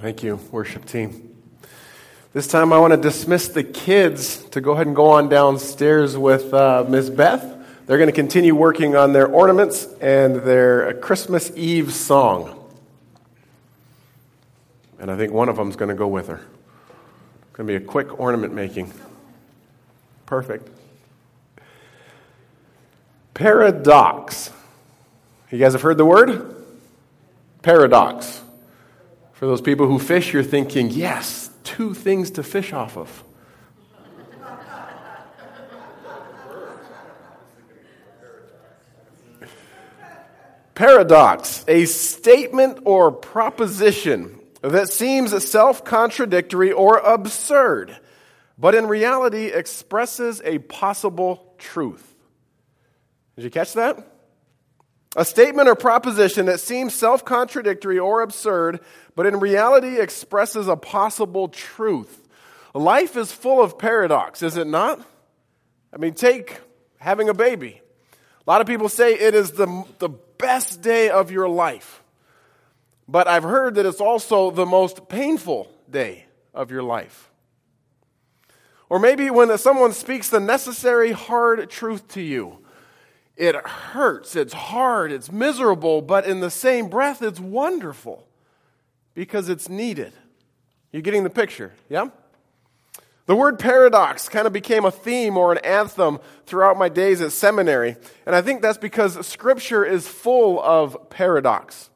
Thank you, worship team. This time I want to dismiss the kids to go ahead and go on downstairs with uh, Ms. Beth. They're going to continue working on their ornaments and their Christmas Eve song. And I think one of them is going to go with her. It's going to be a quick ornament making. Perfect. Paradox. You guys have heard the word? Paradox. For those people who fish, you're thinking, yes, two things to fish off of. Paradox, a statement or proposition that seems self contradictory or absurd, but in reality expresses a possible truth. Did you catch that? A statement or proposition that seems self contradictory or absurd, but in reality expresses a possible truth. Life is full of paradox, is it not? I mean, take having a baby. A lot of people say it is the, the best day of your life. But I've heard that it's also the most painful day of your life. Or maybe when someone speaks the necessary hard truth to you, it hurts, it's hard, it's miserable, but in the same breath, it's wonderful because it's needed. You're getting the picture? Yeah? The word paradox kind of became a theme or an anthem throughout my days at seminary, and I think that's because Scripture is full of paradox.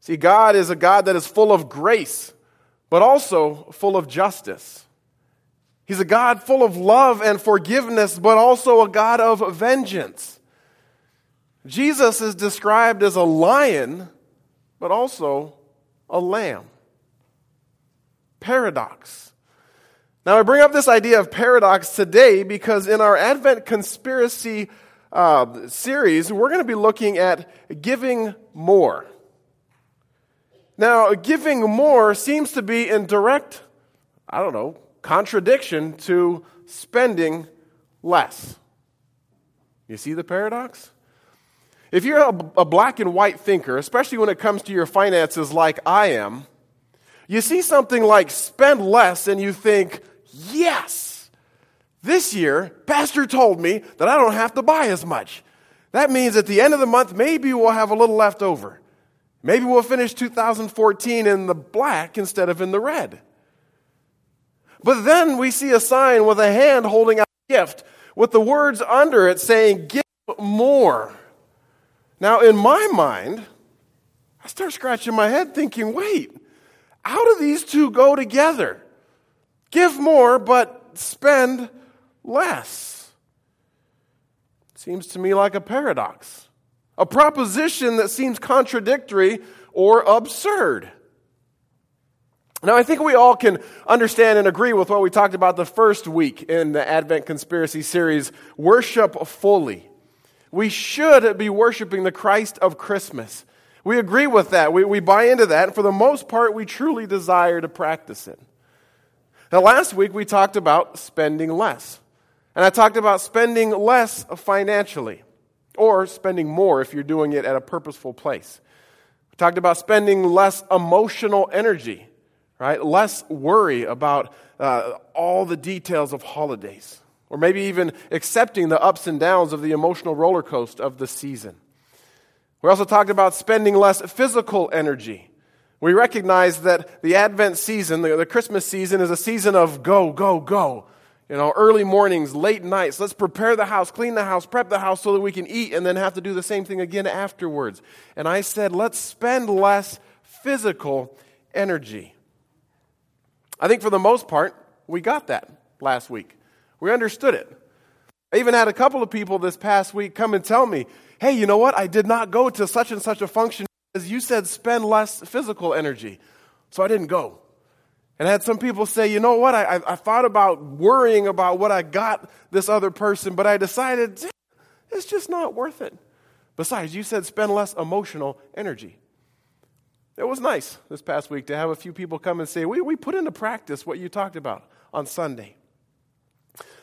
See, God is a God that is full of grace, but also full of justice. He's a God full of love and forgiveness, but also a God of vengeance. Jesus is described as a lion, but also a lamb. Paradox. Now, I bring up this idea of paradox today because in our Advent conspiracy uh, series, we're going to be looking at giving more. Now, giving more seems to be in direct, I don't know, contradiction to spending less. You see the paradox? If you're a, a, black and white thinker, especially when it comes to your finances like I am, you see something like spend less and you think, yes, this year, Pastor told me that I don't have to buy as much. That means at the end of the month, maybe we'll have a little left over. Maybe we'll finish 2014 in the black instead of in the red. But then we see a sign with a hand holding out a gift with the words under it saying, Give more. Now, in my mind, I start scratching my head thinking, wait, how do these two go together? Give more, but spend less. Seems to me like a paradox, a proposition that seems contradictory or absurd. Now, I think we all can understand and agree with what we talked about the first week in the Advent Conspiracy series worship fully. We should be worshiping the Christ of Christmas. We agree with that. We, we buy into that. And for the most part, we truly desire to practice it. Now, last week we talked about spending less. And I talked about spending less financially, or spending more if you're doing it at a purposeful place. We talked about spending less emotional energy, right? Less worry about uh, all the details of holidays or maybe even accepting the ups and downs of the emotional roller coaster of the season. We also talked about spending less physical energy. We recognize that the Advent season, the, the Christmas season, is a season of go, go, go. You know, early mornings, late nights. Let's prepare the house, clean the house, prep the house so that we can eat and then have to do the same thing again afterwards. And I said, let's spend less physical energy. I think for the most part, we got that last week. We understood it. I even had a couple of people this past week come and tell me, hey, you know what? I did not go to such and such a function because you said spend less physical energy. So I didn't go. And I had some people say, you know what? I, I, I thought about worrying about what I got this other person, but I decided it's just not worth it. Besides, you said spend less emotional energy. It was nice this past week to have a few people come and say, we, we put into practice what you talked about on Sunday.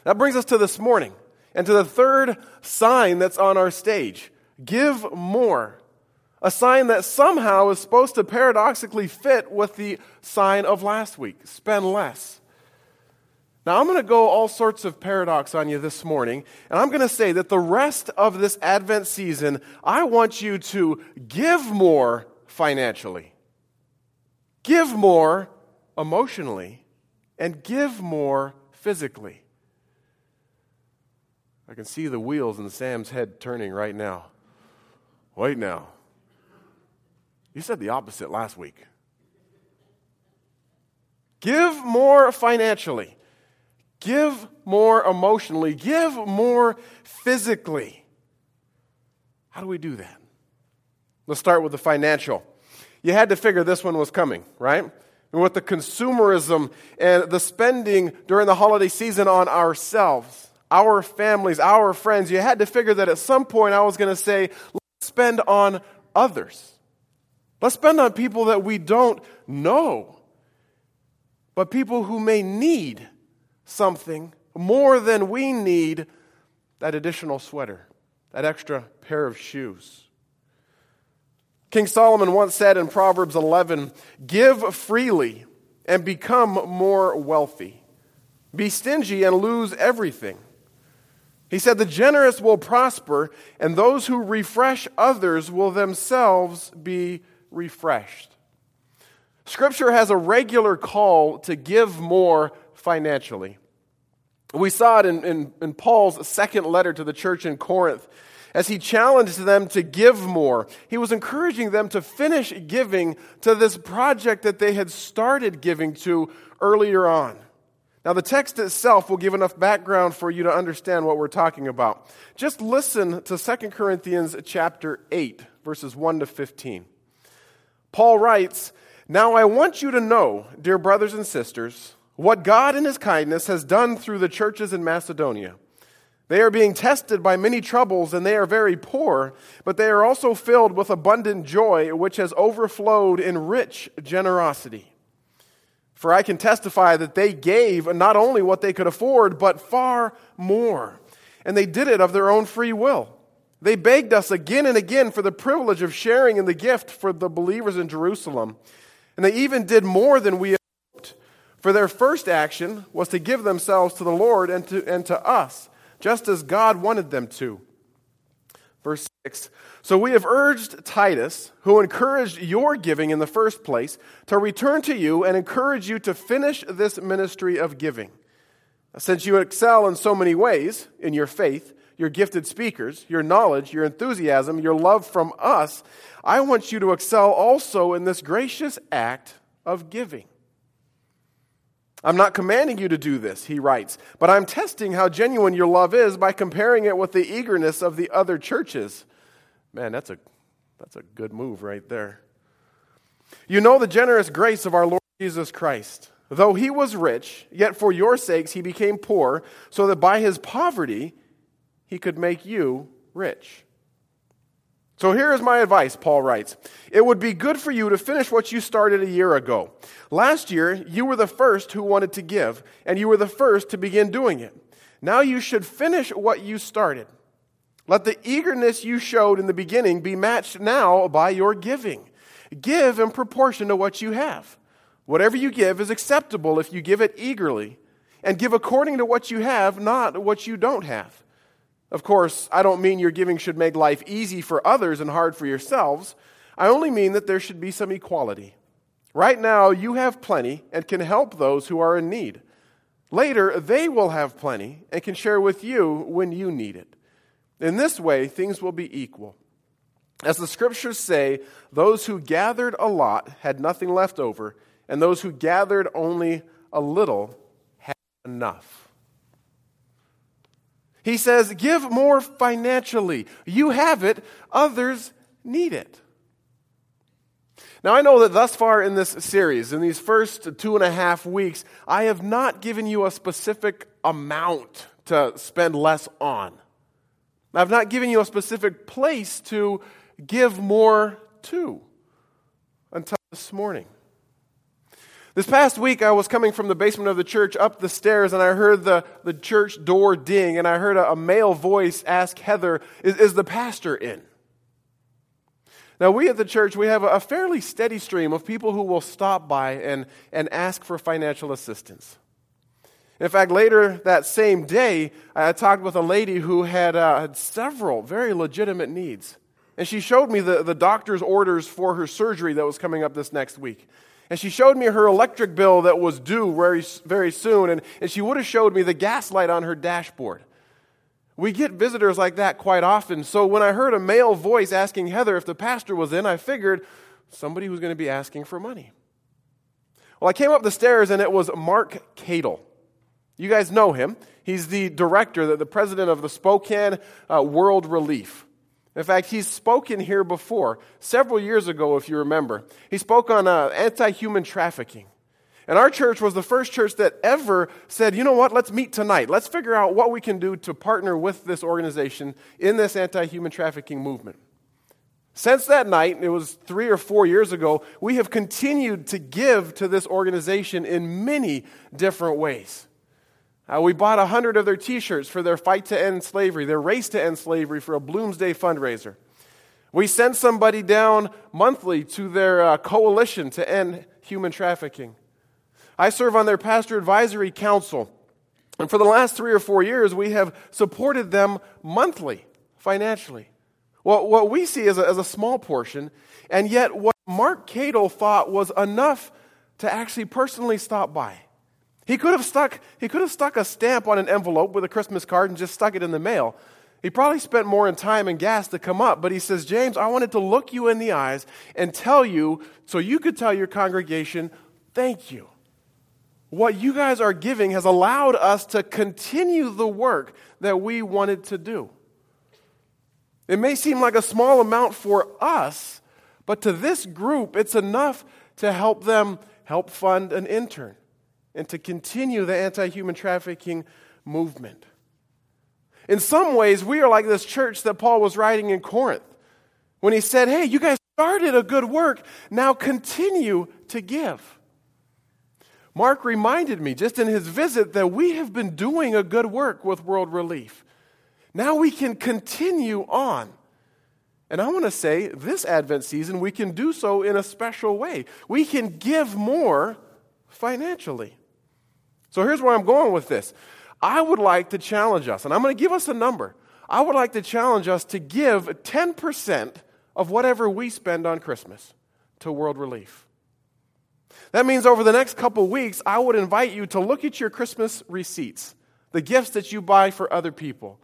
That brings us to this morning and to the third sign that's on our stage give more. A sign that somehow is supposed to paradoxically fit with the sign of last week spend less. Now, I'm going to go all sorts of paradox on you this morning, and I'm going to say that the rest of this Advent season, I want you to give more financially, give more emotionally, and give more physically. I can see the wheels in Sam's head turning right now. Wait now. You said the opposite last week. Give more financially. Give more emotionally. Give more physically. How do we do that? Let's start with the financial. You had to figure this one was coming, right? And with the consumerism and the spending during the holiday season on ourselves, our families, our friends, you had to figure that at some point I was going to say, let's spend on others. Let's spend on people that we don't know, but people who may need something more than we need that additional sweater, that extra pair of shoes. King Solomon once said in Proverbs 11 Give freely and become more wealthy. Be stingy and lose everything. He said, The generous will prosper, and those who refresh others will themselves be refreshed. Scripture has a regular call to give more financially. We saw it in, in, in, Paul's second letter to the church in Corinth. As he challenged them to give more, he was encouraging them to finish giving to this project that they had started giving to earlier on. Now, the text itself will give enough background for you to understand what we're talking about. Just listen to 2 Corinthians chapter 8, verses 1 to 15. Paul writes, Now I want you to know, dear brothers and sisters, what God in His kindness has done through the churches in Macedonia. They are being tested by many troubles, and they are very poor, but they are also filled with abundant joy, which has overflowed in rich generosity. For I can testify that they gave not only what they could afford, but far more. And they did it of their own free will. They begged us again and again for the privilege of sharing in the gift for the believers in Jerusalem. And they even did more than we hoped. for their first action was to give themselves to the Lord and to, and to us, just as God wanted them to. Verse 6 So we have urged Titus, who encouraged your giving in the first place, to return to you and encourage you to finish this ministry of giving. Since you excel in so many ways in your faith, your gifted speakers, your knowledge, your enthusiasm, your love from us, I want you to excel also in this gracious act of giving. I'm not commanding you to do this, he writes, but I'm testing how genuine your love is by comparing it with the eagerness of the other churches. Man, that's a, that's a good move right there. You know the generous grace of our Lord Jesus Christ. Though he was rich, yet for your sakes he became poor, so that by his poverty he could make you rich. So here is my advice, Paul writes. It would be good for you to finish what you started a year ago. Last year, you were the first who wanted to give, and you were the first to begin doing it. Now you should finish what you started. Let the eagerness you showed in the beginning be matched now by your giving. Give in proportion to what you have. Whatever you give is acceptable if you give it eagerly, and give according to what you have, not what you don't have. Of course, I don't mean your giving should make life easy for others and hard for yourselves. I only mean that there should be some equality. Right now, you have plenty and can help those who are in need. Later, they will have plenty and can share with you when you need it. In this way, things will be equal. As the scriptures say, those who gathered a lot had nothing left over, and those who gathered only a little had enough. He says, Give more financially. You have it, others need it. Now, I know that thus far in this series, in these first two and a half weeks, I have not given you a specific amount to spend less on. I've not given you a specific place to give more to until this morning. This past week, I was coming from the basement of the church up the stairs, and I heard the, the church door ding, and I heard a, a male voice ask Heather, is, is the pastor in? Now, we at the church, we have a fairly steady stream of people who will stop by and, and ask for financial assistance. In fact, later that same day, I talked with a lady who had, uh, had several very legitimate needs. And she showed me the, the doctor's orders for her surgery that was coming up this next week. And she showed me her electric bill that was due very, very soon. And, and she would have showed me the gas light on her dashboard. We get visitors like that quite often. So when I heard a male voice asking Heather if the pastor was in, I figured somebody was going to be asking for money. Well, I came up the stairs and it was Mark Kadel. You guys know him. He's the director, the, the president of the Spokane uh, World Relief. In fact, he's spoken here before, several years ago, if you remember. He spoke on uh, anti human trafficking. And our church was the first church that ever said, you know what, let's meet tonight. Let's figure out what we can do to partner with this organization in this anti human trafficking movement. Since that night, it was three or four years ago, we have continued to give to this organization in many different ways. Uh, we bought 100 of their t shirts for their fight to end slavery, their race to end slavery for a Bloomsday fundraiser. We sent somebody down monthly to their uh, coalition to end human trafficking. I serve on their pastor advisory council. And for the last three or four years, we have supported them monthly, financially. Well, what we see as a, as a small portion, and yet what Mark Kadel thought was enough to actually personally stop by. He could have stuck, he could have stuck a stamp on an envelope with a Christmas card and just stuck it in the mail. He probably spent more in time and gas to come up, but he says, James, I wanted to look you in the eyes and tell you so you could tell your congregation, thank you what you guys are giving has allowed us to continue the work that we wanted to do. It may seem like a small amount for us, but to this group, it's enough to help them help fund an intern and to continue the anti human trafficking movement. In some ways, we are like this church that Paul was writing in Corinth when he said, Hey, you guys started a good work, now continue to give. Mark reminded me just in his visit that we have been doing a good work with World Relief. Now we can continue on. And I want to say, this Advent season, we can do so in a special way. We can give more financially. So here's where I'm going with this. I would like to challenge us, and I'm going to give us a number. I would like to challenge us to give 10% of whatever we spend on Christmas to World Relief. That means over the next couple weeks, I would invite you to look at your Christmas receipts, the gifts that you buy for other people.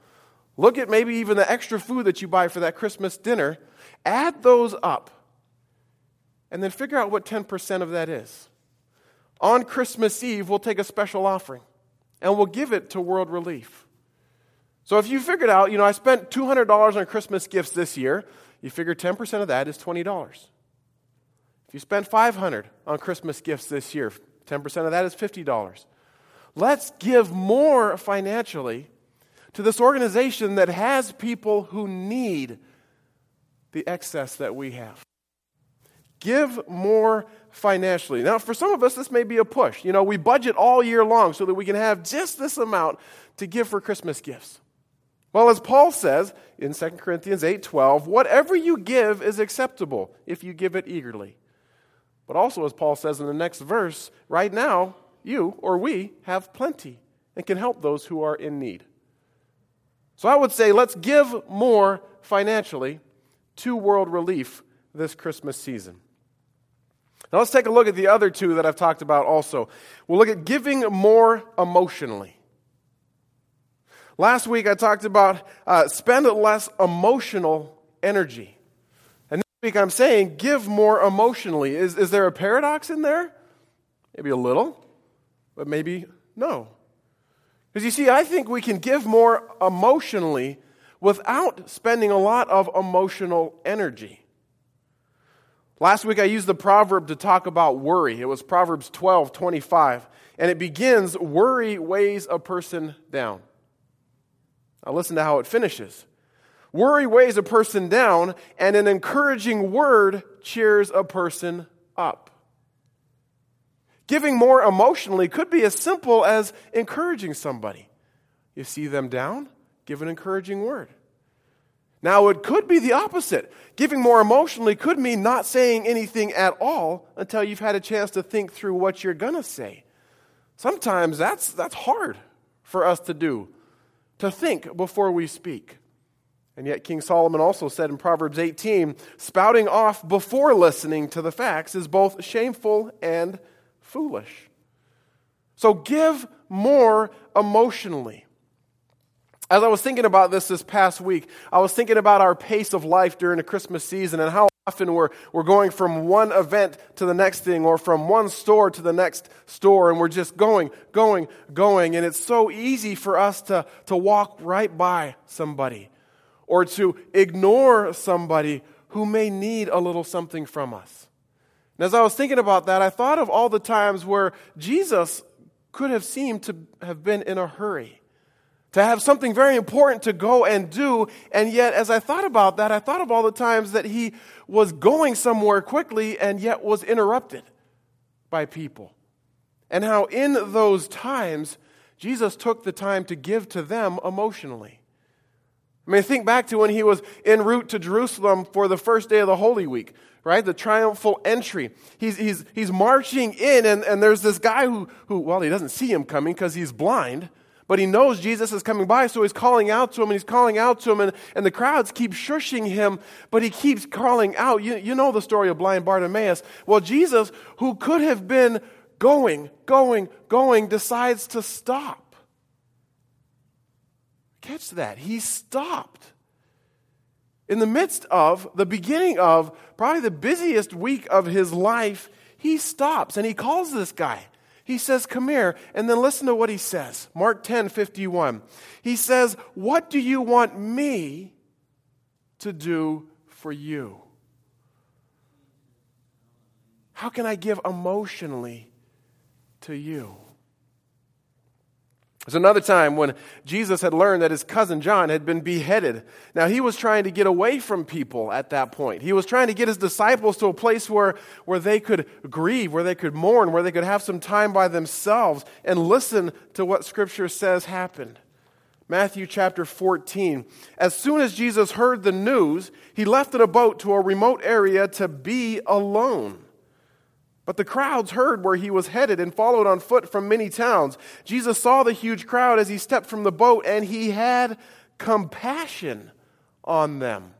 Look at maybe even the extra food that you buy for that Christmas dinner. Add those up and then figure out what 10% of that is. On Christmas Eve, we'll take a special offering and we'll give it to World Relief. So if you figured out, you know, I spent $200 on Christmas gifts this year, you figure 10% of that is $20. If you spent 500 on Christmas gifts this year, 10% of that is $50. Let's give more financially to this organization that has people who need the excess that we have. Give more financially. Now, for some of us, this may be a push. You know, we budget all year long so that we can have just this amount to give for Christmas gifts. Well, as Paul says in 2 Corinthians 8 12, whatever you give is acceptable if you give it eagerly. But also, as Paul says in the next verse, right now, you or we have plenty and can help those who are in need. So I would say let's give more financially to world relief this Christmas season. Now let's take a look at the other two that I've talked about also. We'll look at giving more emotionally. Last week I talked about uh, spend less emotional energy And this week I'm saying give more emotionally. Is, is there a paradox in there? Maybe a little, but maybe no. Because you see, I think we can give more emotionally without spending a lot of emotional energy. Last week I used the proverb to talk about worry. It was Proverbs 12 25. And it begins worry weighs a person down. Now listen to how it finishes. Worry weighs a person down, and an encouraging word cheers a person up. Giving more emotionally could be as simple as encouraging somebody. You see them down, give an encouraging word. Now, it could be the opposite. Giving more emotionally could mean not saying anything at all until you've had a chance to think through what you're going to say. Sometimes that's, that's hard for us to do, to think before we speak. And yet, King Solomon also said in Proverbs 18 spouting off before listening to the facts is both shameful and foolish. So, give more emotionally. As I was thinking about this this past week, I was thinking about our pace of life during the Christmas season and how often we're, we're going from one event to the next thing or from one store to the next store and we're just going, going, going. And it's so easy for us to, to walk right by somebody or to ignore somebody who may need a little something from us. And as I was thinking about that, I thought of all the times where Jesus could have seemed to have been in a hurry to have something very important to go and do. And yet, as I thought about that, I thought of all the times that he was going somewhere quickly and yet was interrupted by people. And how in those times, Jesus took the time to give to them emotionally. I mean, think back to when he was en route to Jerusalem for the first day of the Holy Week, right? The triumphal entry. He's, he's, he's marching in, and, and there's this guy who, who, well, he doesn't see him coming because he's blind but he knows Jesus is coming by, so he's calling out to him and he's calling out to him, and, and the crowds keep shushing him, but he keeps calling out. You, you know the story of blind Bartimaeus. Well, Jesus, who could have been going, going, going, decides to stop. Catch that. He stopped. In the midst of, the beginning of, probably the busiest week of his life, he stops and he calls this guy. He says, Come here. And then listen to what he says. Mark 10 51. He says, What do you want me to do for you? How can I give emotionally to you? There's another time when Jesus had learned that his cousin John had been beheaded. Now, he was trying to get away from people at that point. He was trying to get his disciples to a place where, where they could grieve, where they could mourn, where they could have some time by themselves and listen to what Scripture says happened. Matthew chapter 14. As soon as Jesus heard the news, he left in a boat to a remote area to be alone. But the crowds heard where he was headed and followed on foot from many towns. Jesus saw the huge crowd as he stepped from the boat, and he had compassion on them.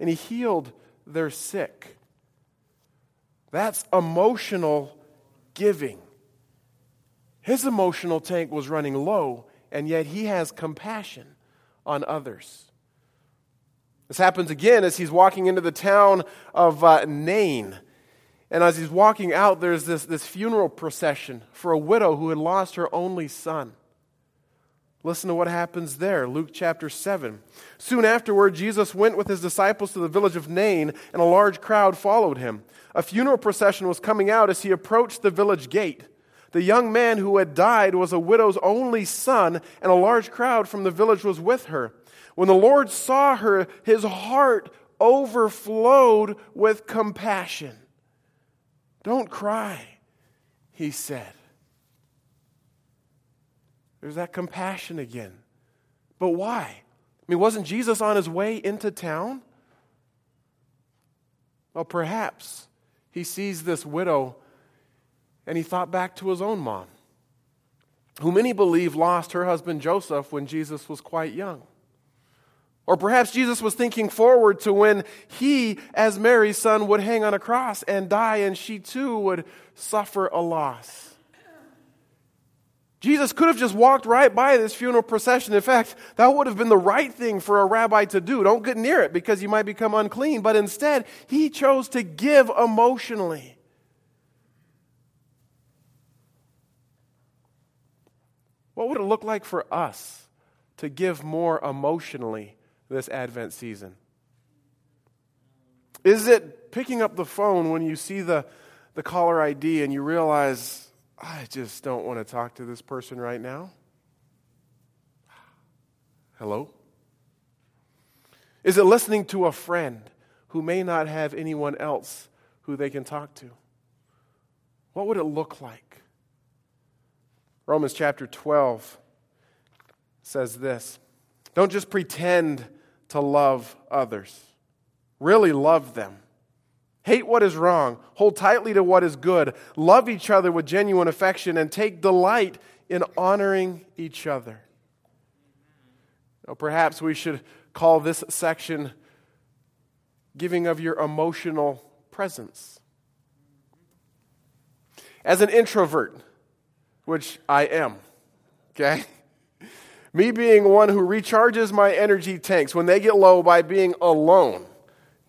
And he healed their sick. That's emotional giving. His emotional tank was running low, and yet he has compassion on others. This happens again as he's walking into the town of uh, Nain. And as he's walking out, there's this, this funeral procession for a widow who had lost her only son. Listen to what happens there, Luke chapter 7. Soon afterward, Jesus went with his disciples to the village of Nain, and a large crowd followed him. A funeral procession was coming out as he approached the village gate. The young man who had died was a widow's only son, and a large crowd from the village was with her. When the Lord saw her, his heart overflowed with compassion. Don't cry, he said. There's that compassion again. But why? I mean, wasn't Jesus on his way into town? Well, perhaps he sees this widow and he thought back to his own mom, who many believe lost her husband Joseph when Jesus was quite young. Or perhaps Jesus was thinking forward to when he, as Mary's son, would hang on a cross and die, and she too would suffer a loss. Jesus could have just walked right by this funeral procession. In fact, that would have been the right thing for a rabbi to do. Don't get near it because you might become unclean. But instead, he chose to give emotionally. What would it look like for us to give more emotionally this Advent season? Is it picking up the phone when you see the, the caller ID and you realize, I just don't want to talk to this person right now? Hello? Is it listening to a friend who may not have anyone else who they can talk to? What would it look like? Romans chapter 12 says this Don't just pretend to love others. Really love them. Hate what is wrong. Hold tightly to what is good. Love each other with genuine affection and take delight in honoring each other. Now, perhaps we should call this section giving of your emotional presence. As an introvert, which I am, okay? Me being one who recharges my energy tanks when they get low by being alone,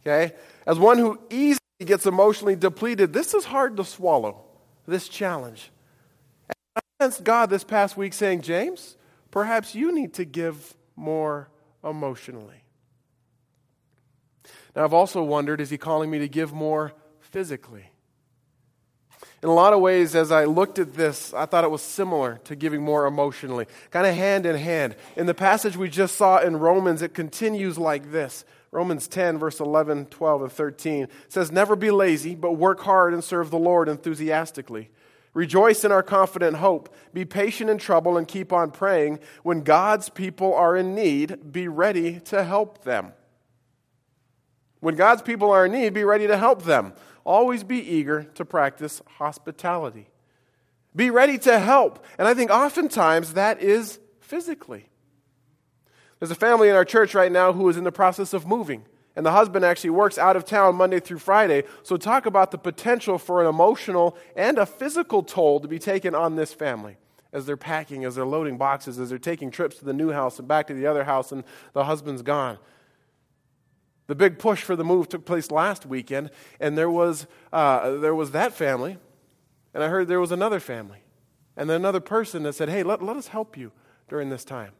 okay? As one who easily gets emotionally depleted, this is hard to swallow, this challenge. And I sensed God this past week saying, James, perhaps you need to give more emotionally. Now, I've also wondered is he calling me to give more physically? In a lot of ways, as I looked at this, I thought it was similar to giving more emotionally, kind of hand in hand. In the passage we just saw in Romans, it continues like this Romans 10, verse 11, 12, and 13 says, Never be lazy, but work hard and serve the Lord enthusiastically. Rejoice in our confident hope. Be patient in trouble and keep on praying. When God's people are in need, be ready to help them. When God's people are in need, be ready to help them. Always be eager to practice hospitality. Be ready to help. And I think oftentimes that is physically. There's a family in our church right now who is in the process of moving. And the husband actually works out of town Monday through Friday. So, talk about the potential for an emotional and a physical toll to be taken on this family as they're packing, as they're loading boxes, as they're taking trips to the new house and back to the other house, and the husband's gone. The big push for the move took place last weekend, and there was, uh, there was that family, and I heard there was another family, and then another person that said, Hey, let, let us help you during this time.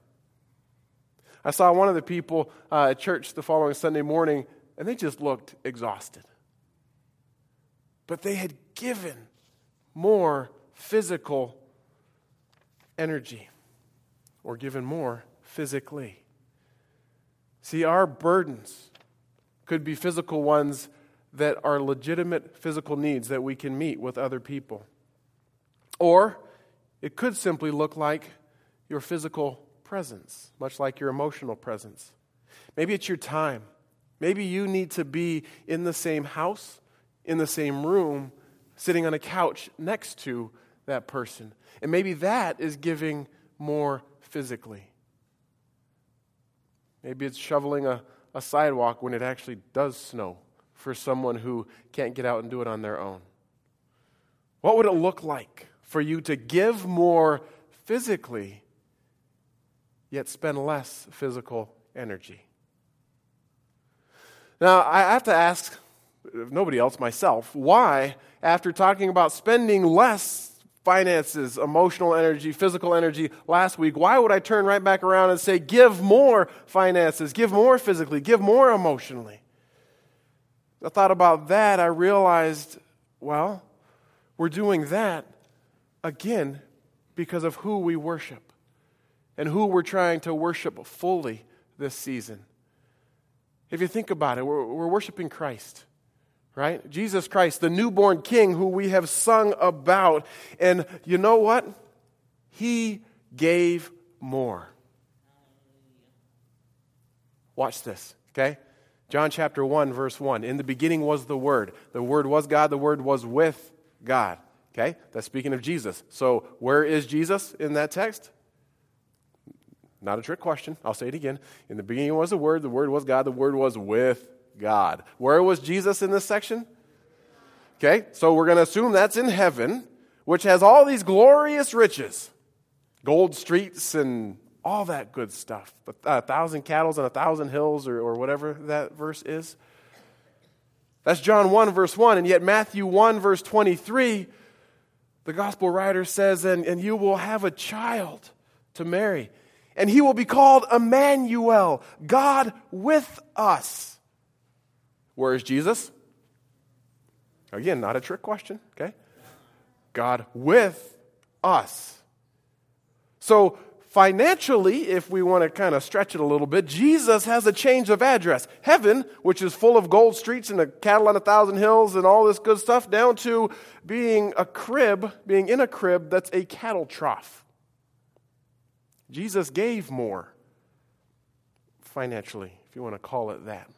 I saw one of the people uh, at church the following Sunday morning, and they just looked exhausted. But they had given more physical energy or given more physically. See, our burdens could be physical ones that are legitimate physical needs that we can meet with other people. Or it could simply look like your physical presence, much like your emotional presence. Maybe it's your time. Maybe you need to be in the same house, in the same room, sitting on a couch next to that person. And maybe that is giving more physically. Maybe it's shoveling a a sidewalk when it actually does snow for someone who can't get out and do it on their own? What would it look like for you to give more physically, yet spend less physical energy? Now, I have to ask, if nobody else, myself, why, after talking about spending less finances, emotional energy, physical energy last week, why would I turn right back around and say, give more finances, give more physically, give more emotionally? I thought about that. I realized, well, we're doing that again because of who we worship and who we're trying to worship fully this season. If you think about it, we're, we're worshiping Christ right? Jesus Christ, the newborn king who we have sung about. And you know what? He gave more. Watch this, okay? John chapter 1, verse 1. In the beginning was the Word. The Word was God, the Word was with God. Okay? That's speaking of Jesus. So, where is Jesus in that text? Not a trick question. I'll say it again. In the beginning was the Word, the Word was God, the Word was with God. Where was Jesus in this section? Okay, so we're going to assume that's in heaven, which has all these glorious riches gold streets and all that good stuff. Uh, a thousand cattle and a thousand hills, or, or whatever that verse is. That's John 1, verse 1. And yet, Matthew 1, verse 23, the gospel writer says, and, and you will have a child to marry, and he will be called Emmanuel, God with us. Where is Jesus? Again, not a trick question, okay? God with us. So, financially, if we want to kind of stretch it a little bit, Jesus has a change of address. Heaven, which is full of gold streets and a cattle on a thousand hills and all this good stuff, down to being a crib, being in a crib that's a cattle trough. Jesus gave more financially if you want to call it that.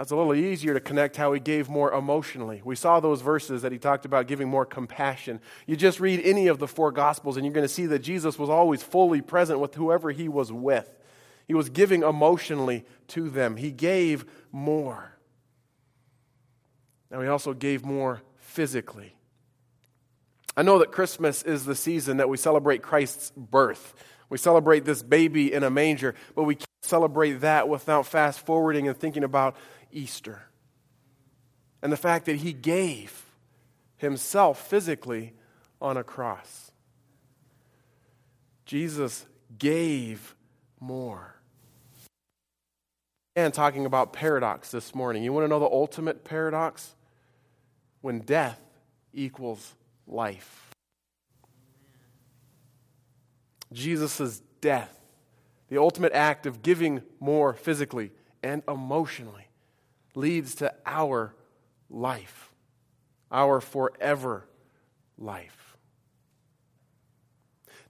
That's a little easier to connect how he gave more emotionally. We saw those verses that he talked about giving more compassion. You just read any of the four Gospels, and you're going to see that Jesus was always fully present with whoever he was with. He was giving emotionally to them, he gave more. Now, he also gave more physically. I know that Christmas is the season that we celebrate Christ's birth. We celebrate this baby in a manger, but we can't celebrate that without fast forwarding and thinking about Easter. And the fact that he gave himself physically on a cross. Jesus gave more. And talking about paradox this morning. You want to know the ultimate paradox? When death equals life. Jesus' death, the ultimate act of giving more physically and emotionally, leads to our life, our forever life.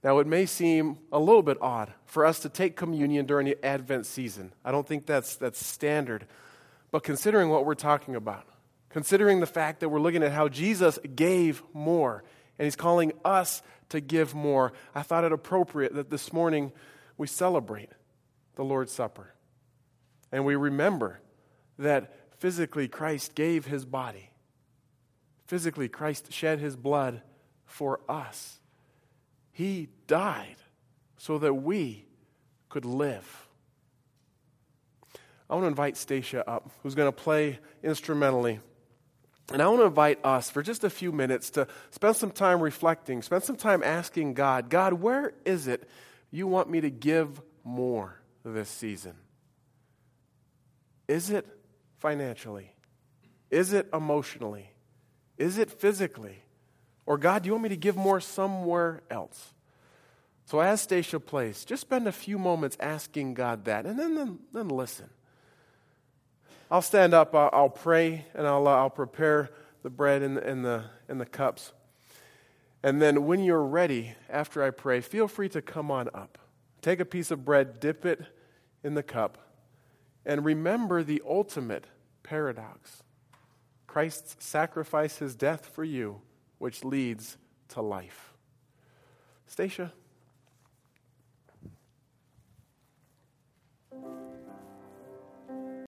Now, it may seem a little bit odd for us to take communion during the Advent season. I don't think that's, that's standard. But considering what we're talking about, considering the fact that we're looking at how Jesus gave more and he's calling us to give more, I thought it appropriate that this morning we celebrate the Lord's Supper and we remember that physically Christ gave his body. Physically, Christ shed his blood for us. He died so that we could live. I want to invite Stacia up, who's going to play instrumentally. And I want to invite us for just a few minutes to spend some time reflecting, spend some time asking God, God, where is it you want me to give more this season? Is it financially? Is it emotionally? Is it physically? Or, God, do you want me to give more somewhere else? So, as Stacia plays, just spend a few moments asking God that, and then, then, then listen. I'll stand up, I'll, I'll pray, and I'll, uh, I'll prepare the bread and, and, the, and the cups. And then, when you're ready, after I pray, feel free to come on up. Take a piece of bread, dip it in the cup, and remember the ultimate paradox Christ's sacrifice, his death for you, which leads to life. Stacia?